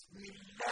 بسم الله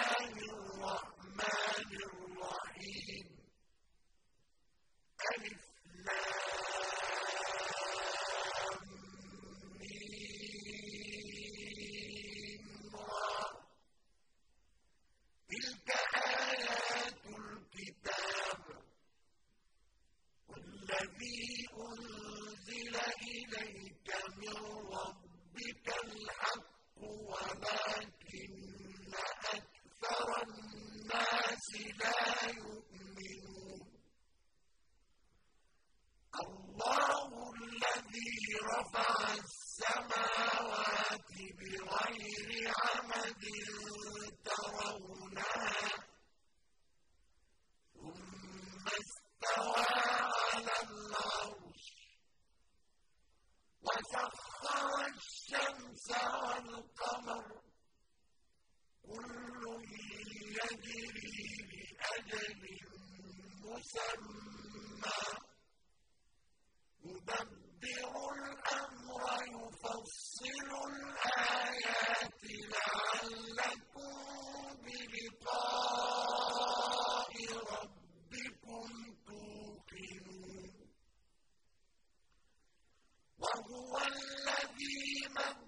من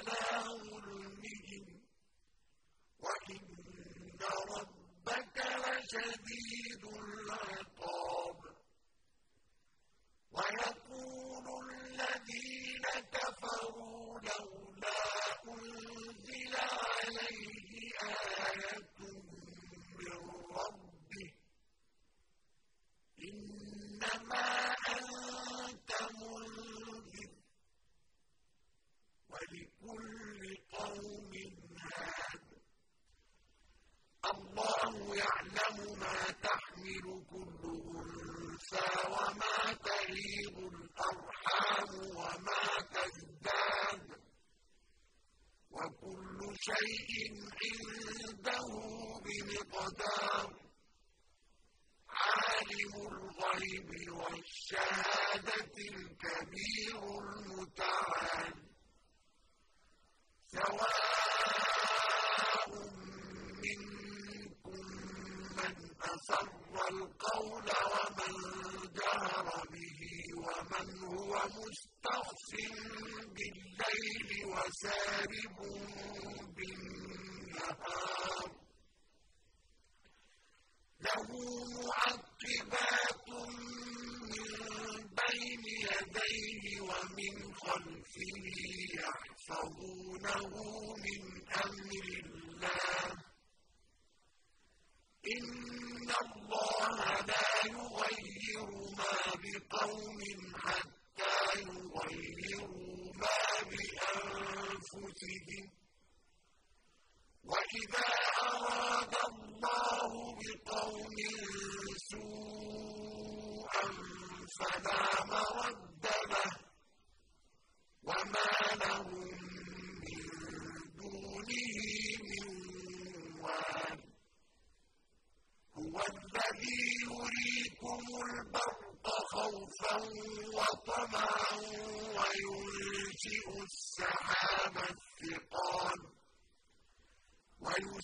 يوم شيء عنده بمقدار عالم الغيب والشهادة الكبير المتعال. سواء منكم من أسر القول ومن جهر به ومن هو مسلم مستعصم بالليل وسارب بالنهار له معقبات من بين يديه ومن خلفه يحفظونه من أمر الله إن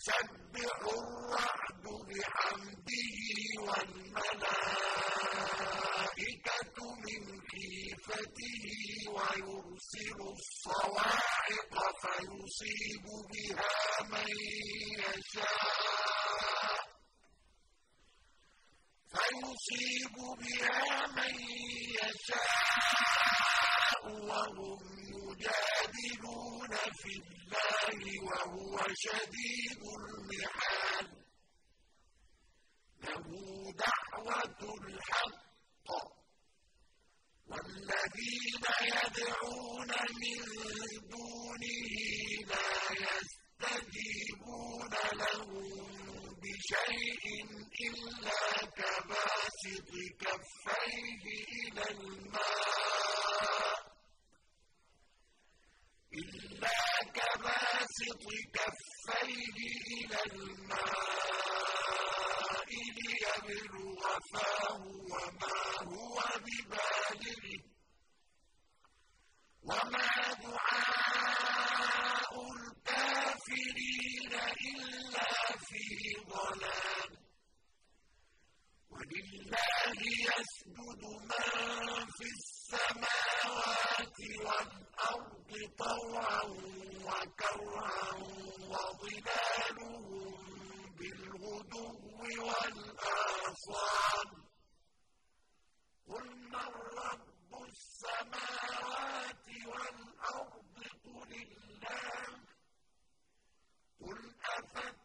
وَيُسَبِّحُ الرَّعْدُ بِحَمْدِهِ وَالْمَلَائِكَةُ مِنْ خِيفَتِهِ وَيُرْسِلُ الصَّوَاعِقَ فَيُصِيبُ بِهَا مَن يَشَاءُ. فَيُصِيبُ بِهَا مَن يَشَاءُ وَهُمْ يُجَادِلُونَ فِي اللَّهِ وَهُوَ شَدِيدُ الْمِحَالِ لَهُ دَعْوَةُ الْحَقِّ ۖ. وَالَّذِينَ يَدْعُونَ مِن دُونِهِ لَا يَسْتَجِيبُونَ لَهُم بِشَيْءٍ إِلَّا كَبَاسِطِ كَفَّيْهِ إِلَى الْمَاءِ إِلَّا كَبَاسِطِ كَفَّيْهِ إِلَى الْمَاءِ لِيَبْلُغَ فَاهُ وَمَا هُوَ بِبَالِغِهِ ۚ. وَمَا دُعَاءُ الْكَافِرِينَ إِلَّا فِي ضَلَالٍ. وَلِلَّهِ يَسْجُدُ مَن فِي السَّمَاوَاتِ وَالْأَرْضِ طَوْعًا وَكَرْهًا وَظِلَالُهُم وَالْآصَالِ ۩ قُلْ مَن رَّبُّ السَّمَاوَاتِ وَالْأَرْضِ قُلِ اللَّهُ ۚ. قُلْ أَفَاتَّخَذْتُم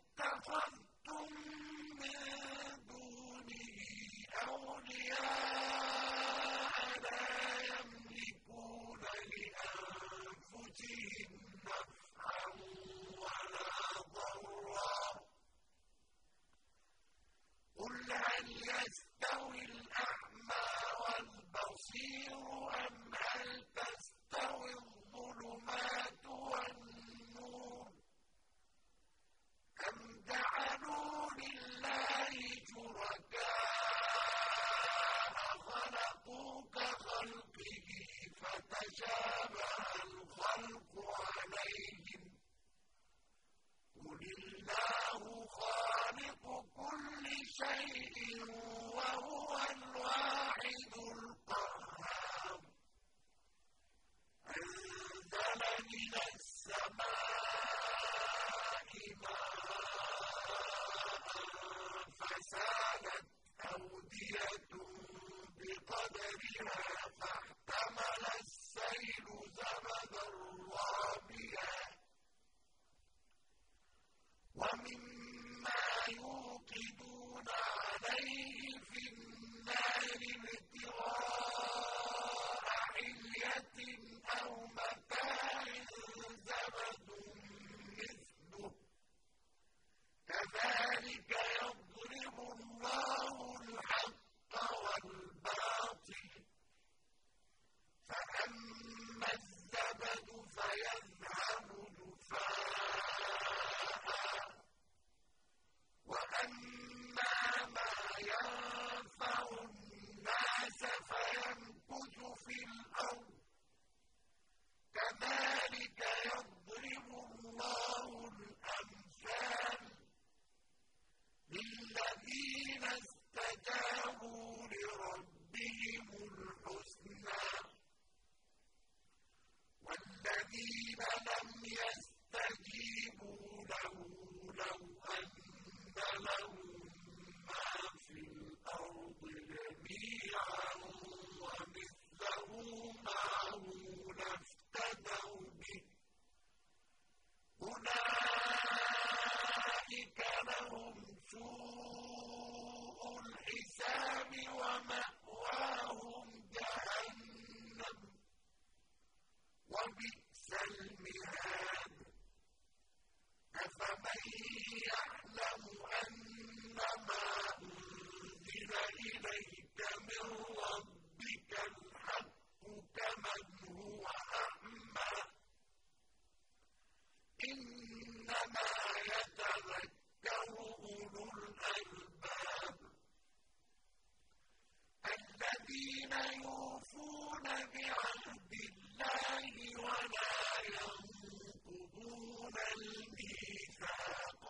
عهد الله ولا ينقضون الميثاق.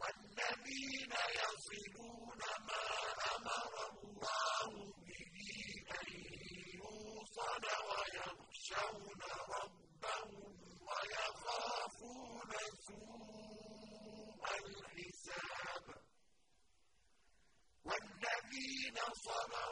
والذين يصلون ما أمر الله به أن يوصل ويخشون ربهم ويخافون سوء الحساب. والذين صبروا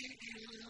إلا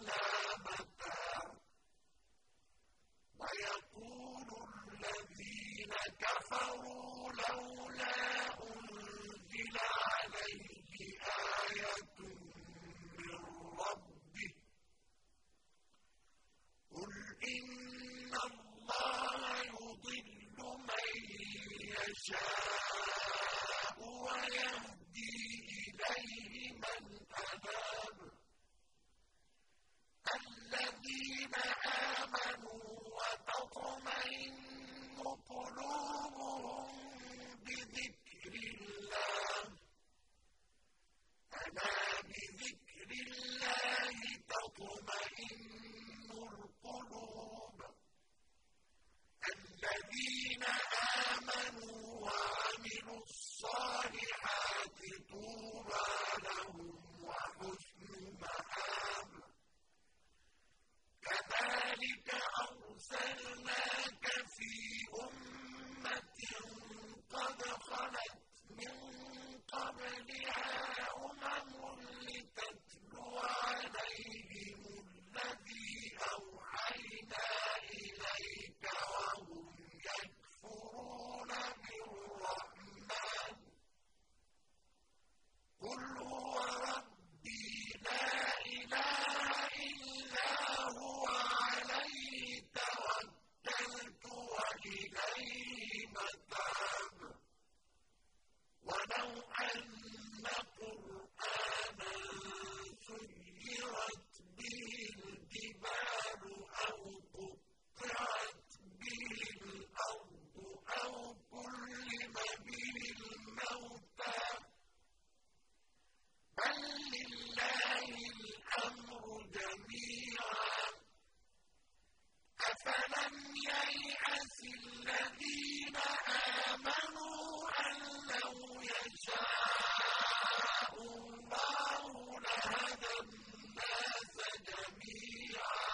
أن لو يشاء الله لهدى الناس جميعا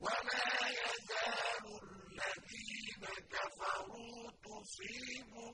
ولا يزال الذين كفروا تصيبهم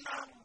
من